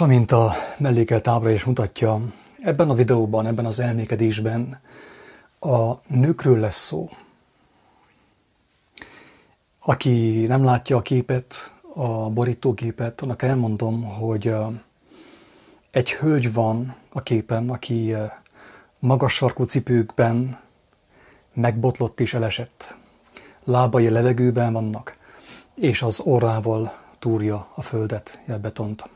Amint a mellékelt ábra is mutatja, ebben a videóban, ebben az elmékedésben a nőkről lesz szó. Aki nem látja a képet, a borítóképet, annak elmondom, hogy egy hölgy van a képen, aki magas sarkú cipőkben megbotlott és elesett. Lábai levegőben vannak, és az orrával túrja a földet, a betont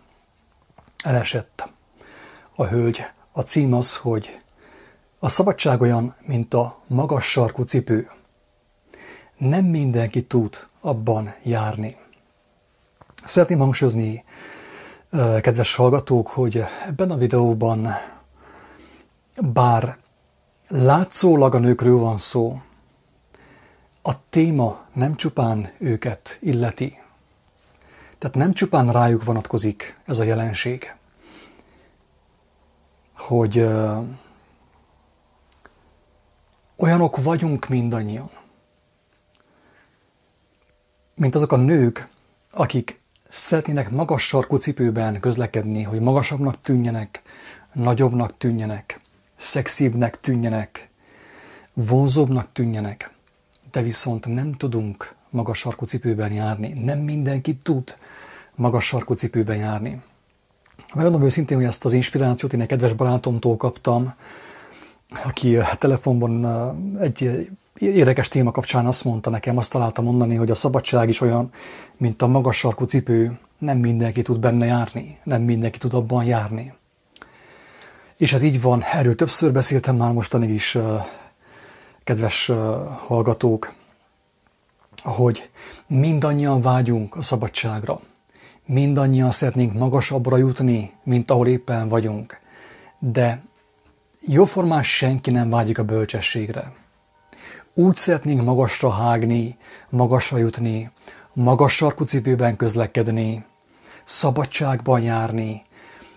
elesett a hölgy. A cím az, hogy a szabadság olyan, mint a magas sarkú cipő. Nem mindenki tud abban járni. Szeretném hangsúlyozni, kedves hallgatók, hogy ebben a videóban bár látszólag a nőkről van szó, a téma nem csupán őket illeti, tehát nem csupán rájuk vonatkozik ez a jelenség, hogy ö, olyanok vagyunk mindannyian, mint azok a nők, akik szeretnének magas sarkú cipőben közlekedni, hogy magasabbnak tűnjenek, nagyobbnak tűnjenek, szexibbnek tűnjenek, vonzóbbnak tűnjenek, de viszont nem tudunk magas sarkú cipőben járni. Nem mindenki tud magas sarkú cipőben járni. Megmondom őszintén, hogy ezt az inspirációt én egy kedves barátomtól kaptam, aki telefonban egy érdekes téma kapcsán azt mondta nekem, azt találtam mondani, hogy a szabadság is olyan, mint a magas sarkú cipő, nem mindenki tud benne járni, nem mindenki tud abban járni. És ez így van, erről többször beszéltem már mostanig is, kedves hallgatók hogy mindannyian vágyunk a szabadságra. Mindannyian szeretnénk magasabbra jutni, mint ahol éppen vagyunk. De jóformán senki nem vágyik a bölcsességre. Úgy szeretnénk magasra hágni, magasra jutni, magas sarkú közlekedni, szabadságban járni,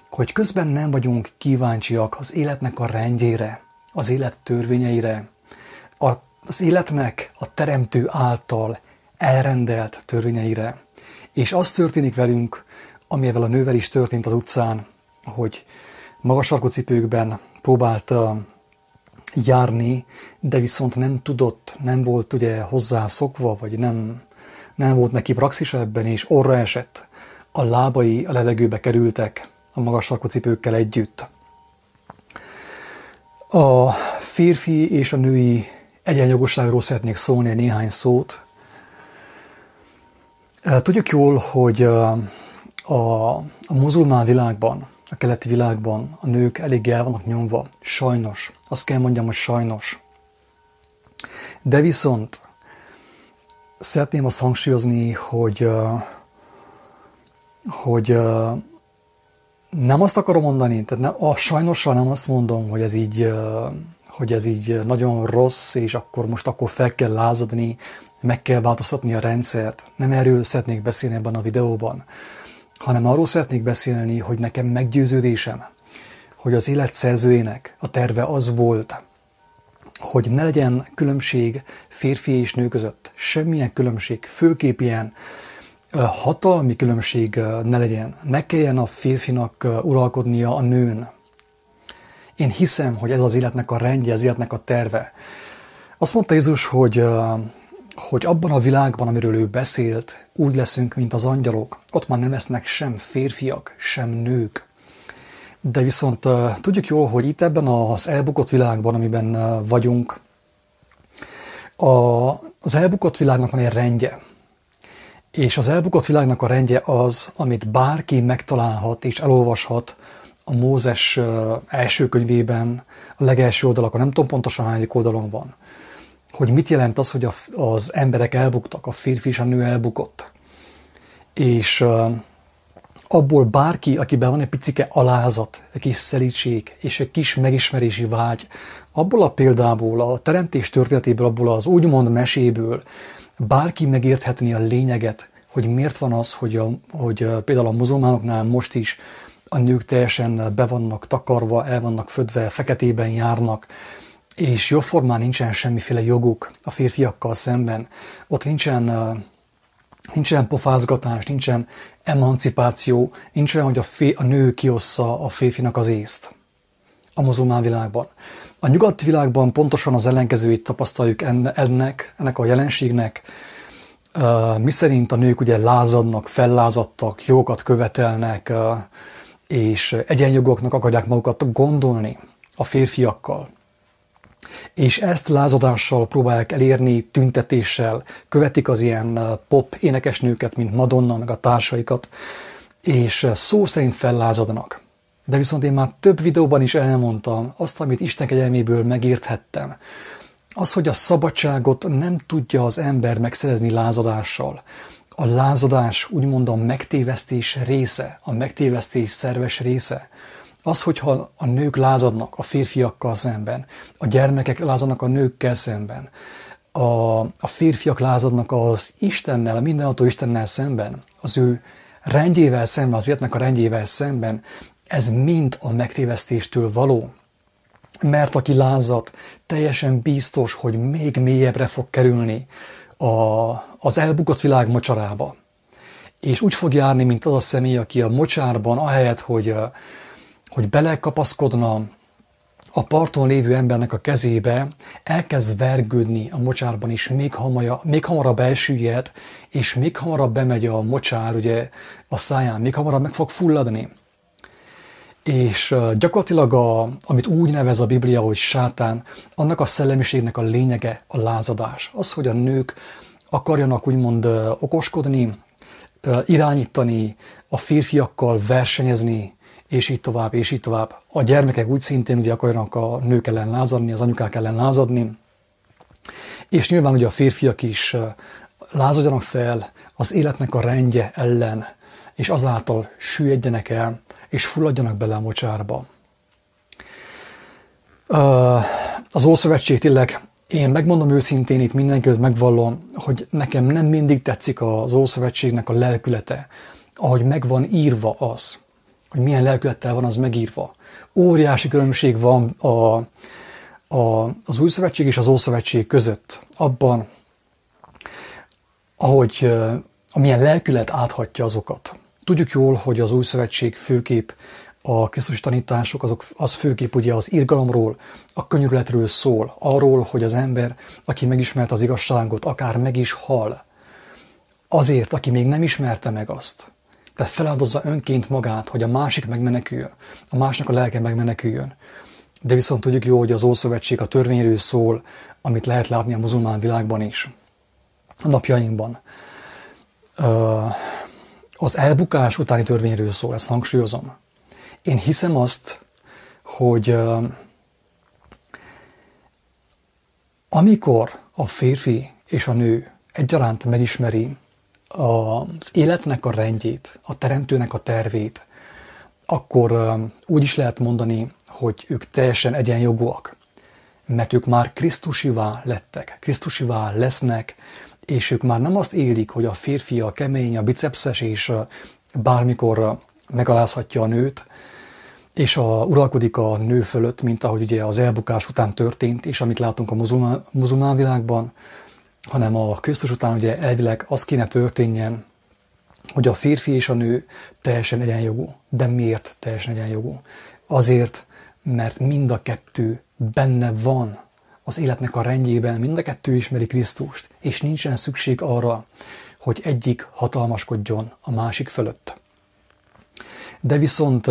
hogy közben nem vagyunk kíváncsiak az életnek a rendjére, az élet törvényeire, a az életnek a teremtő által elrendelt törvényeire. És az történik velünk, amivel a nővel is történt az utcán, hogy magas sarkú cipőkben próbált járni, de viszont nem tudott, nem volt ugye hozzászokva, vagy nem, nem volt neki praxis ebben, és orra esett. A lábai a levegőbe kerültek a magas sarkú cipőkkel együtt. A férfi és a női egyenjogosságról szeretnék szólni néhány szót. Tudjuk jól, hogy a, a muzulmán világban, a keleti világban a nők elég el vannak nyomva. Sajnos. Azt kell mondjam, hogy sajnos. De viszont szeretném azt hangsúlyozni, hogy, hogy nem azt akarom mondani, tehát nem, a sajnossal nem azt mondom, hogy ez így hogy ez így nagyon rossz, és akkor most akkor fel kell lázadni, meg kell változtatni a rendszert. Nem erről szeretnék beszélni ebben a videóban, hanem arról szeretnék beszélni, hogy nekem meggyőződésem, hogy az élet szerzőjének a terve az volt, hogy ne legyen különbség férfi és nő között. Semmilyen különbség, főképp ilyen hatalmi különbség ne legyen. Ne kelljen a férfinak uralkodnia a nőn, én hiszem, hogy ez az életnek a rendje, az életnek a terve. Azt mondta Jézus, hogy, hogy abban a világban, amiről ő beszélt, úgy leszünk, mint az angyalok. Ott már nem lesznek sem férfiak, sem nők. De viszont tudjuk jól, hogy itt ebben az elbukott világban, amiben vagyunk, a, az elbukott világnak van egy rendje. És az elbukott világnak a rendje az, amit bárki megtalálhat és elolvashat a Mózes első könyvében, a legelső oldalakon, nem tudom pontosan hány oldalon van, hogy mit jelent az, hogy az emberek elbuktak, a férfi és a nő elbukott. És abból bárki, akiben van egy picike alázat, egy kis szelítség és egy kis megismerési vágy, abból a példából, a teremtés történetéből, abból az úgymond meséből bárki megérthetné a lényeget, hogy miért van az, hogy, a, hogy például a muzulmánoknál most is a nők teljesen be vannak takarva, el vannak födve, feketében járnak, és jóformán nincsen semmiféle joguk a férfiakkal szemben. Ott nincsen, nincsen pofázgatás, nincsen emancipáció, nincs olyan, hogy a, fé, a nő kiossza a férfinak az észt a muzulmán világban. A nyugati világban pontosan az ellenkezőit tapasztaljuk ennek, ennek a jelenségnek, mi szerint a nők ugye lázadnak, fellázadtak, jogokat követelnek, és egyenjogoknak akarják magukat gondolni a férfiakkal. És ezt lázadással próbálják elérni, tüntetéssel, követik az ilyen pop énekesnőket, mint Madonna, meg a társaikat, és szó szerint fellázadnak. De viszont én már több videóban is elmondtam azt, amit Isten kegyelméből megérthettem. Az, hogy a szabadságot nem tudja az ember megszerezni lázadással. A lázadás úgymond a megtévesztés része, a megtévesztés szerves része. Az, hogyha a nők lázadnak a férfiakkal szemben, a gyermekek lázadnak a nőkkel szemben, a, a férfiak lázadnak az Istennel, a mindenható Istennel szemben, az ő rendjével szemben, az életnek a rendjével szemben, ez mind a megtévesztéstől való. Mert aki lázad, teljesen biztos, hogy még mélyebbre fog kerülni a, az elbukott világ mocsarába. És úgy fog járni, mint az a személy, aki a mocsárban, ahelyett, hogy, hogy belekapaszkodna a parton lévő embernek a kezébe, elkezd vergődni a mocsárban is, még, hamaja, még hamarabb elsüllyed, és még hamarabb bemegy a mocsár ugye, a száján, még hamarabb meg fog fulladni. És gyakorlatilag, a, amit úgy nevez a Biblia, hogy sátán, annak a szellemiségnek a lényege a lázadás. Az, hogy a nők akarjanak úgymond okoskodni, irányítani, a férfiakkal versenyezni, és így tovább, és így tovább. A gyermekek úgy szintén ugye akarnak a nők ellen lázadni, az anyukák ellen lázadni, és nyilván ugye a férfiak is lázadjanak fel az életnek a rendje ellen, és azáltal süllyedjenek el, és fulladjanak bele a mocsárba. Az Ószövetség tényleg, én megmondom őszintén, itt mindenkit megvallom, hogy nekem nem mindig tetszik az Ószövetségnek a lelkülete, ahogy meg van írva az, hogy milyen lelkülettel van az megírva. Óriási különbség van a, a, az Új Szövetség és az Ószövetség között abban, ahogy amilyen lelkület áthatja azokat. Tudjuk jól, hogy az új szövetség főkép a Krisztus tanítások, azok, az főkép ugye az irgalomról, a könyörületről szól, arról, hogy az ember, aki megismert az igazságot, akár meg is hal, azért, aki még nem ismerte meg azt. Tehát feláldozza önként magát, hogy a másik megmeneküljön, a másnak a lelke megmeneküljön. De viszont tudjuk jó, hogy az Ószövetség a törvényről szól, amit lehet látni a muzulmán világban is, a napjainkban. Uh, az elbukás utáni törvényről szól, ezt hangsúlyozom. Én hiszem azt, hogy amikor a férfi és a nő egyaránt megismeri az életnek a rendjét, a teremtőnek a tervét, akkor úgy is lehet mondani, hogy ők teljesen egyenjogúak, mert ők már Krisztusivá lettek, Krisztusivá lesznek, és ők már nem azt élik, hogy a férfi a kemény, a bicepszes, és bármikor megalázhatja a nőt, és a, uralkodik a nő fölött, mint ahogy ugye az elbukás után történt, és amit látunk a muzulmán, muzulmán világban, hanem a Krisztus után ugye elvileg az kéne történjen, hogy a férfi és a nő teljesen egyenjogú. De miért teljesen egyenjogú? Azért, mert mind a kettő benne van az életnek a rendjében mind a kettő ismeri Krisztust, és nincsen szükség arra, hogy egyik hatalmaskodjon a másik fölött. De viszont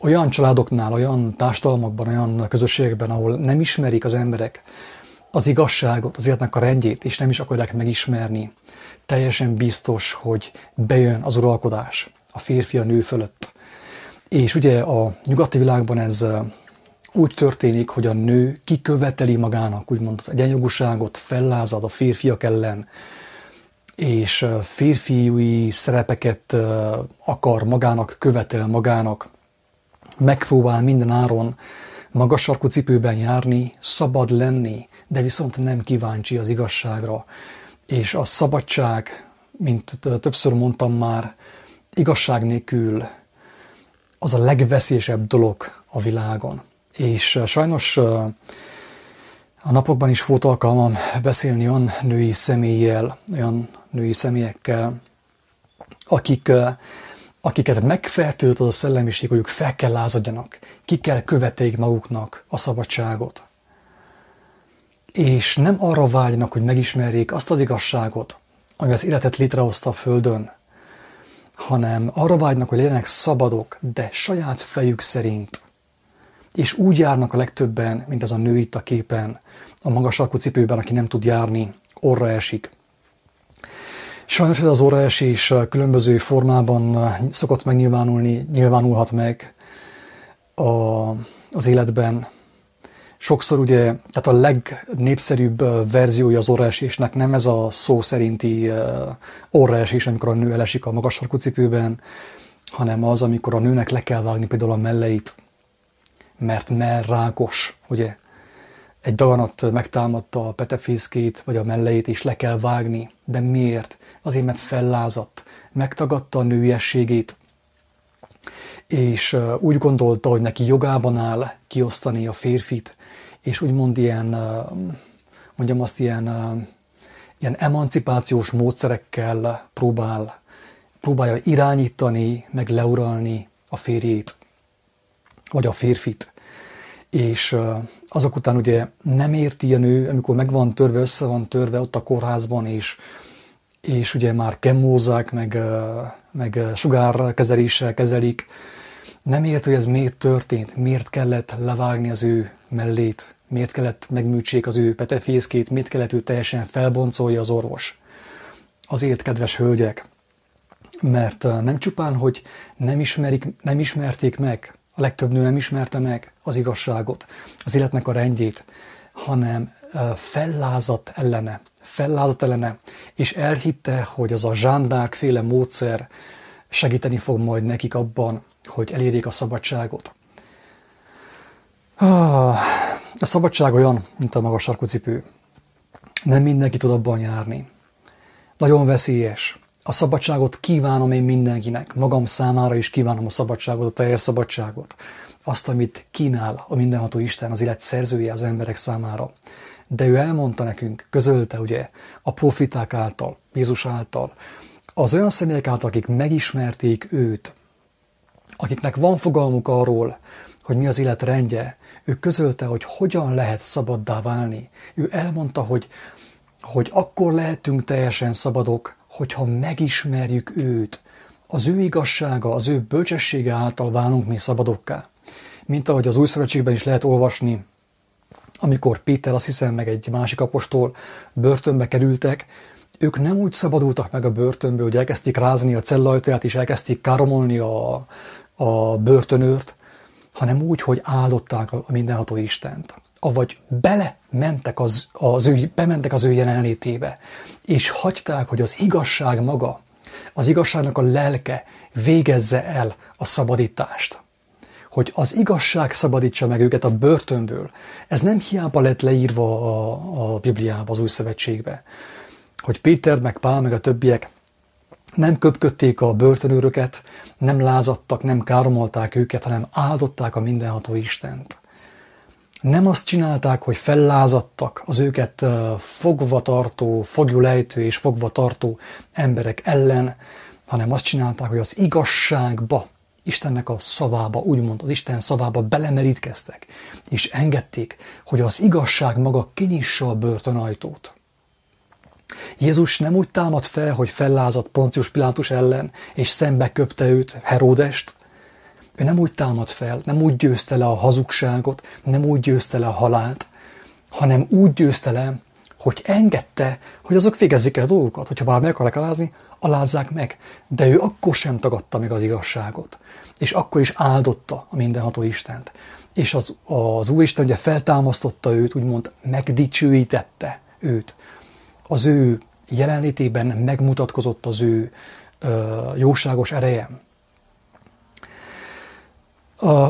olyan családoknál, olyan társadalmakban, olyan közösségekben, ahol nem ismerik az emberek az igazságot, az életnek a rendjét, és nem is akarják megismerni, teljesen biztos, hogy bejön az uralkodás a férfi a nő fölött. És ugye a nyugati világban ez úgy történik, hogy a nő kiköveteli magának úgymond az egyenjogúságot, fellázad a férfiak ellen, és férfiúi szerepeket akar magának, követel magának, megpróbál minden áron magas cipőben járni, szabad lenni, de viszont nem kíváncsi az igazságra. És a szabadság, mint többször mondtam már, igazság nélkül az a legveszélyesebb dolog a világon. És sajnos a napokban is volt alkalmam beszélni olyan női személlyel, olyan női személyekkel, akik, akiket megfertőzött az a szellemiség, hogy ők fel kell lázadjanak, ki kell követeik maguknak a szabadságot. És nem arra vágynak, hogy megismerjék azt az igazságot, ami az életet létrehozta a Földön, hanem arra vágynak, hogy legyenek szabadok, de saját fejük szerint. És úgy járnak a legtöbben, mint ez a nő itt a képen, a magas sarkú cipőben, aki nem tud járni, orra esik. Sajnos ez az óraesés különböző formában szokott megnyilvánulni, nyilvánulhat meg a, az életben. Sokszor ugye, tehát a legnépszerűbb verziója az óraesésnek nem ez a szó szerinti óraesés, amikor a nő elesik a magas sarkú cipőben, hanem az, amikor a nőnek le kell vágni például a melleit, mert rákos, ugye, egy daganat megtámadta a petefészkét, vagy a melleit, és le kell vágni. De miért? Azért, mert fellázadt, megtagadta a nőiességét, és úgy gondolta, hogy neki jogában áll kiosztani a férfit, és úgymond ilyen, mondjam azt, ilyen, ilyen emancipációs módszerekkel próbál, próbálja irányítani, meg leuralni a férjét, vagy a férfit és azok után ugye nem érti a nő, amikor meg van törve, össze van törve ott a kórházban, és, és ugye már kemózák, meg, meg sugárkezeléssel kezelik, nem érti, hogy ez miért történt, miért kellett levágni az ő mellét, miért kellett megműtsék az ő petefészkét, miért kellett ő teljesen felboncolja az orvos. Azért, kedves hölgyek, mert nem csupán, hogy nem, ismerik, nem ismerték meg a legtöbb nő nem ismerte meg az igazságot, az életnek a rendjét, hanem fellázadt ellene, fellázadt ellene, és elhitte, hogy az a zsándák féle módszer segíteni fog majd nekik abban, hogy elérjék a szabadságot. Ah, a szabadság olyan, mint a magas sarkucipő. Nem mindenki tud abban járni. Nagyon veszélyes. A szabadságot kívánom én mindenkinek, magam számára is kívánom a szabadságot, a teljes szabadságot. Azt, amit kínál a mindenható Isten, az élet szerzője az emberek számára. De ő elmondta nekünk, közölte ugye a profiták által, Jézus által, az olyan személyek által, akik megismerték őt, akiknek van fogalmuk arról, hogy mi az élet rendje, ő közölte, hogy hogyan lehet szabaddá válni. Ő elmondta, hogy, hogy akkor lehetünk teljesen szabadok, hogyha megismerjük őt, az ő igazsága, az ő bölcsessége által válunk mi szabadokká. Mint ahogy az új szövetségben is lehet olvasni, amikor Péter, azt hiszem, meg egy másik apostol börtönbe kerültek, ők nem úgy szabadultak meg a börtönből, hogy elkezdték rázni a cellajtóját, és elkezdték káromolni a, a börtönőrt, hanem úgy, hogy áldották a mindenható Istent avagy bele mentek az, az ő, bementek az ő jelenlétébe, és hagyták, hogy az igazság maga, az igazságnak a lelke végezze el a szabadítást. Hogy az igazság szabadítsa meg őket a börtönből. Ez nem hiába lett leírva a, a Bibliába, az Új Szövetségbe. Hogy Péter, meg Pál, meg a többiek nem köpködték a börtönőröket, nem lázadtak, nem káromolták őket, hanem áldották a mindenható Istent nem azt csinálták, hogy fellázadtak az őket fogvatartó, fogjulejtő és fogvatartó emberek ellen, hanem azt csinálták, hogy az igazságba, Istennek a szavába, úgymond az Isten szavába belemerítkeztek, és engedték, hogy az igazság maga kinyissa a börtönajtót. Jézus nem úgy támad fel, hogy fellázadt Poncius Pilátus ellen, és szembe köpte őt, Heródest, ő nem úgy támad fel, nem úgy győzte le a hazugságot, nem úgy győzte le a halált, hanem úgy győzte le, hogy engedte, hogy azok végezzék el a dolgokat. Hogyha bár meg akarják alázni, alázzák meg. De ő akkor sem tagadta meg az igazságot. És akkor is áldotta a mindenható Istent. És az, az Úristen ugye feltámasztotta őt, úgymond megdicsőítette őt. Az ő jelenlétében megmutatkozott az ő ö, jóságos ereje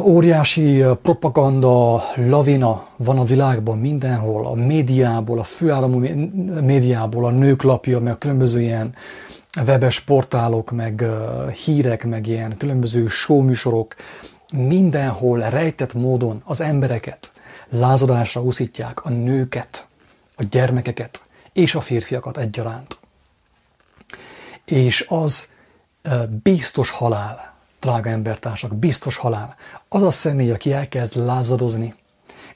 óriási propaganda lavina van a világban mindenhol, a médiából, a főállamú médiából, a nőklapja, meg a különböző ilyen webes portálok, meg hírek, meg ilyen különböző showműsorok, mindenhol rejtett módon az embereket lázadásra úszítják, a nőket, a gyermekeket és a férfiakat egyaránt. És az biztos halál, drága embertársak, biztos halál. Az a személy, aki elkezd lázadozni,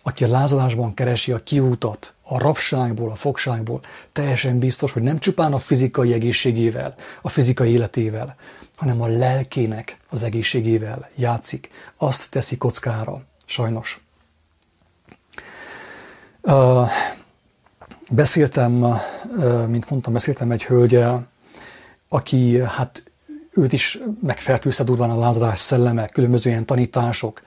aki a lázadásban keresi a kiútat, a rabságból, a fogságból, teljesen biztos, hogy nem csupán a fizikai egészségével, a fizikai életével, hanem a lelkének az egészségével játszik. Azt teszi kockára, sajnos. Beszéltem, mint mondtam, beszéltem egy hölgyel, aki hát őt is megfertőzte durván a lázadás szelleme, különböző ilyen tanítások,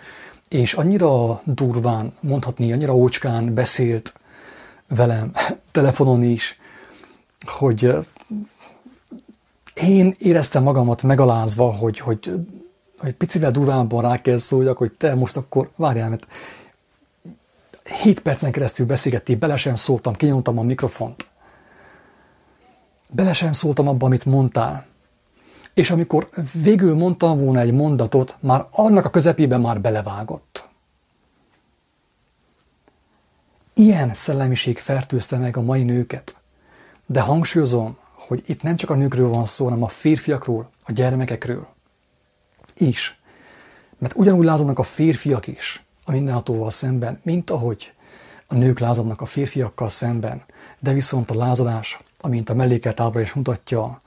és annyira durván, mondhatni, annyira ócskán beszélt velem telefonon is, hogy én éreztem magamat megalázva, hogy, hogy, hogy picivel durvábban rá kell szóljak, hogy te most akkor várjál, mert 7 percen keresztül beszélgettél, bele sem szóltam, kinyomtam a mikrofont. Bele sem szóltam abba, amit mondtál. És amikor végül mondtam volna egy mondatot, már annak a közepében már belevágott. Ilyen szellemiség fertőzte meg a mai nőket. De hangsúlyozom, hogy itt nem csak a nőkről van szó, hanem a férfiakról, a gyermekekről is. Mert ugyanúgy lázadnak a férfiak is a mindenhatóval szemben, mint ahogy a nők lázadnak a férfiakkal szemben. De viszont a lázadás, amint a mellékelt ábra is mutatja,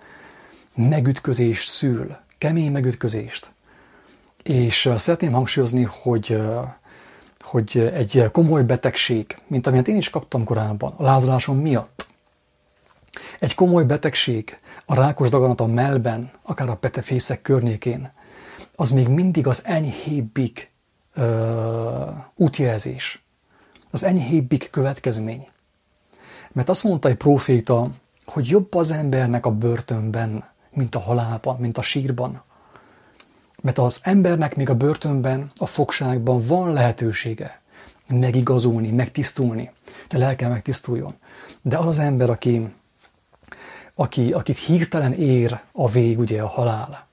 megütközést szül, kemény megütközést. És szeretném hangsúlyozni, hogy, hogy egy komoly betegség, mint amilyet én is kaptam korábban, a lázadásom miatt, egy komoly betegség, a rákos daganat a melben, akár a petefészek környékén, az még mindig az enyhébbik ö, útjelzés, az enyhébbik következmény. Mert azt mondta egy proféta, hogy jobb az embernek a börtönben, mint a halálban, mint a sírban. Mert az embernek még a börtönben, a fogságban van lehetősége megigazulni, megtisztulni, hogy a lelke megtisztuljon. De az az ember, aki, aki, akit hirtelen ér a vég, ugye a halál,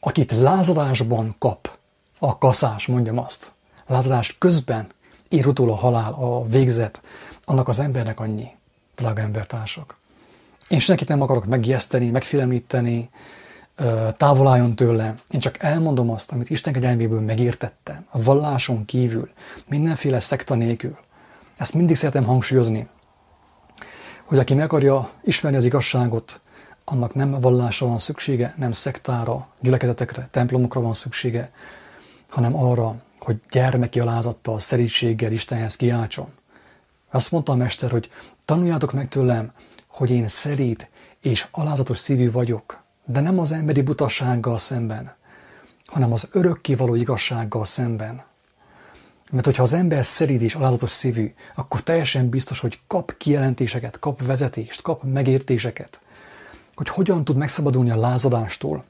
akit lázadásban kap a kaszás, mondjam azt, lázadás közben ér utól a halál, a végzet, annak az embernek annyi, drága embertársak. Én senkit nem akarok megjeszteni, megfélemlíteni, távol álljon tőle. Én csak elmondom azt, amit Isten kegyelméből megértettem, a valláson kívül, mindenféle szekta nélkül. Ezt mindig szeretem hangsúlyozni, hogy aki meg akarja ismerni az igazságot, annak nem vallásra van szüksége, nem szektára, gyülekezetekre, templomokra van szüksége, hanem arra, hogy gyermeki alázattal, szerítséggel Istenhez kiáltson. Azt mondta a mester, hogy tanuljátok meg tőlem, hogy én szerít és alázatos szívű vagyok, de nem az emberi butasággal szemben, hanem az örökkévaló igazsággal szemben. Mert hogyha az ember szerít és alázatos szívű, akkor teljesen biztos, hogy kap kijelentéseket, kap vezetést, kap megértéseket, hogy hogyan tud megszabadulni a lázadástól,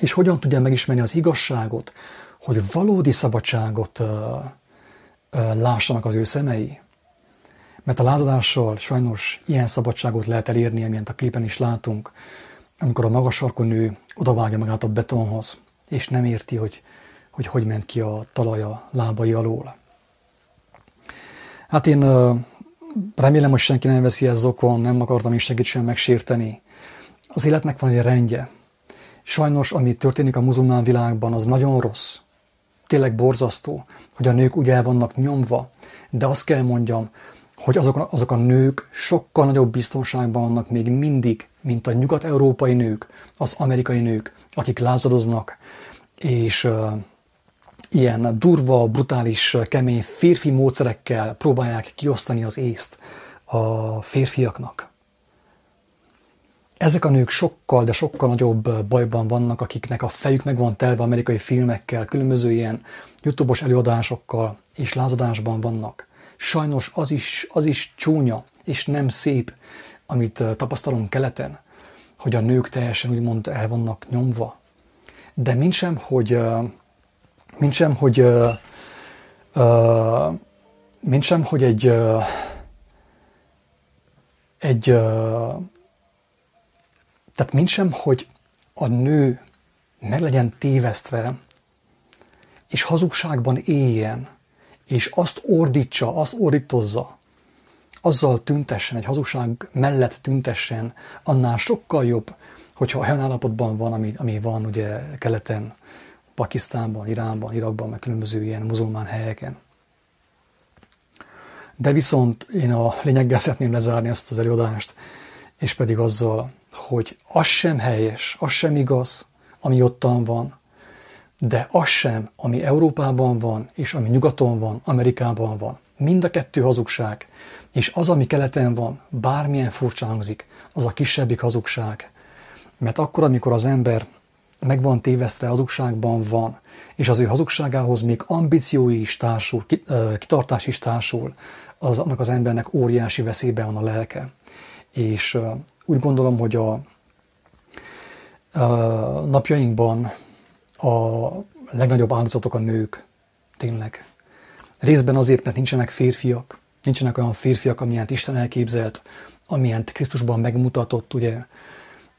és hogyan tudja megismerni az igazságot, hogy valódi szabadságot uh, uh, lássanak az ő szemei. Mert a lázadással sajnos ilyen szabadságot lehet elérni, amilyen a képen is látunk, amikor a magas sarkú nő odavágja magát a betonhoz, és nem érti, hogy hogy, hogy ment ki a talaja lábai alól. Hát én remélem, hogy senki nem veszi ez okon, nem akartam is segít sem megsérteni. Az életnek van egy rendje. Sajnos, ami történik a muzulmán világban, az nagyon rossz. Tényleg borzasztó, hogy a nők úgy el vannak nyomva, de azt kell mondjam, hogy azok, azok a nők sokkal nagyobb biztonságban vannak még mindig, mint a nyugat-európai nők, az amerikai nők, akik lázadoznak, és uh, ilyen durva, brutális, kemény férfi módszerekkel próbálják kiosztani az észt a férfiaknak. Ezek a nők sokkal, de sokkal nagyobb bajban vannak, akiknek a fejük meg van telve amerikai filmekkel, különböző ilyen YouTube-os előadásokkal, és lázadásban vannak. Sajnos az is, az is csúnya, és nem szép, amit tapasztalunk keleten, hogy a nők teljesen úgymond el vannak nyomva. De mint sem, hogy, mint sem, hogy, mint sem, hogy egy, egy, tehát mint sem, hogy a nő meg legyen tévesztve, és hazugságban éljen, és azt ordítsa, azt ordítozza, azzal tüntessen, egy hazugság mellett tüntessen, annál sokkal jobb, hogyha olyan állapotban van, ami, ami van ugye keleten, Pakisztánban, Iránban, Irakban, meg különböző ilyen muzulmán helyeken. De viszont én a lényeggel szeretném lezárni ezt az előadást, és pedig azzal, hogy az sem helyes, az sem igaz, ami ottan van, de az sem, ami Európában van, és ami nyugaton van, Amerikában van. Mind a kettő hazugság. És az, ami keleten van, bármilyen furcsa hangzik, az a kisebbik hazugság. Mert akkor, amikor az ember meg van tévesztve, hazugságban van, és az ő hazugságához még ambíciói is társul, kitartás is társul, az, annak az embernek óriási veszélyben van a lelke. És úgy gondolom, hogy a, a napjainkban a legnagyobb áldozatok a nők, tényleg. Részben azért, mert nincsenek férfiak, nincsenek olyan férfiak, amilyen Isten elképzelt, amilyen Krisztusban megmutatott, ugye,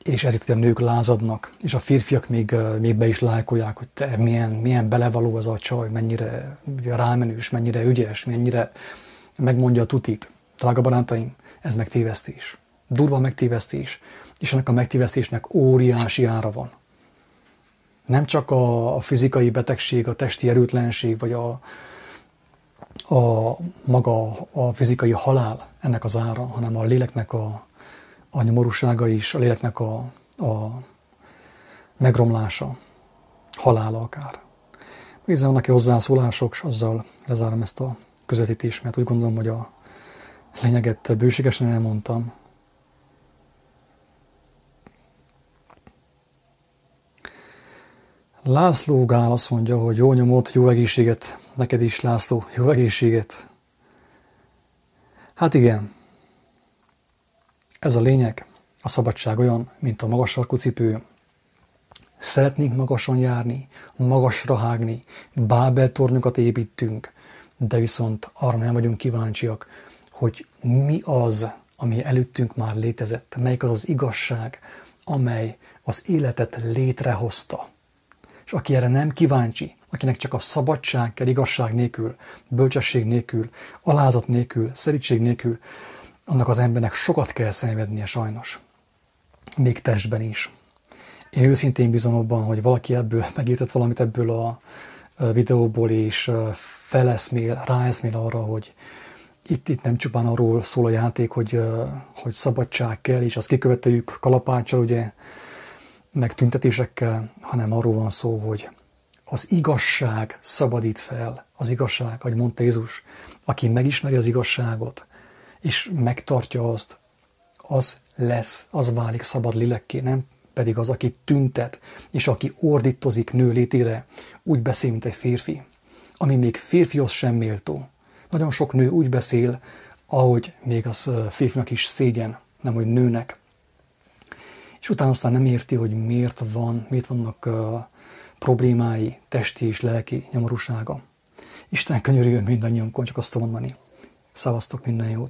és ezért a nők lázadnak, és a férfiak még, még be is lájkolják, hogy te milyen, milyen belevaló az a csaj, mennyire rámenős, mennyire ügyes, mennyire megmondja a tutit. Drága barátaim, ez megtévesztés. Durva megtévesztés. És ennek a megtévesztésnek óriási ára van. Nem csak a, fizikai betegség, a testi erőtlenség, vagy a, a maga a fizikai halál ennek az ára, hanem a léleknek a, a nyomorúsága is, a léleknek a, a megromlása, halála akár. Nézze, vannak-e hozzászólások, és azzal lezárom ezt a közvetítést, mert úgy gondolom, hogy a lényeget bőségesen elmondtam. László Gál azt mondja, hogy jó nyomot, jó egészséget, neked is László, jó egészséget. Hát igen, ez a lényeg, a szabadság olyan, mint a magas sarkú. Szeretnénk magasan járni, magasra hágni, Bábel tornyokat építünk, de viszont arra nem vagyunk kíváncsiak, hogy mi az, ami előttünk már létezett, melyik az az igazság, amely az életet létrehozta. És aki erre nem kíváncsi, akinek csak a szabadság kell igazság nélkül, bölcsesség nélkül, alázat nélkül, szerítség nélkül, annak az embernek sokat kell szenvednie sajnos. Még testben is. Én őszintén bízom abban, hogy valaki ebből megértett valamit ebből a videóból, és feleszmél, ráeszmél arra, hogy itt, itt nem csupán arról szól a játék, hogy, hogy szabadság kell, és azt kiköveteljük kalapáccsal, ugye, meg tüntetésekkel, hanem arról van szó, hogy az igazság szabadít fel, az igazság, ahogy mondta Jézus, aki megismeri az igazságot, és megtartja azt, az lesz, az válik szabad lélekké, nem pedig az, aki tüntet, és aki ordítozik nő létére, úgy beszél, mint egy férfi, ami még férfihoz sem méltó. Nagyon sok nő úgy beszél, ahogy még az férfinak is szégyen, nem hogy nőnek. És utána aztán nem érti, hogy miért van, miért vannak uh, problémái, testi és lelki nyomorúsága. Isten könyörüljön mindannyiunkon, csak azt mondani. Szavaztok minden jót!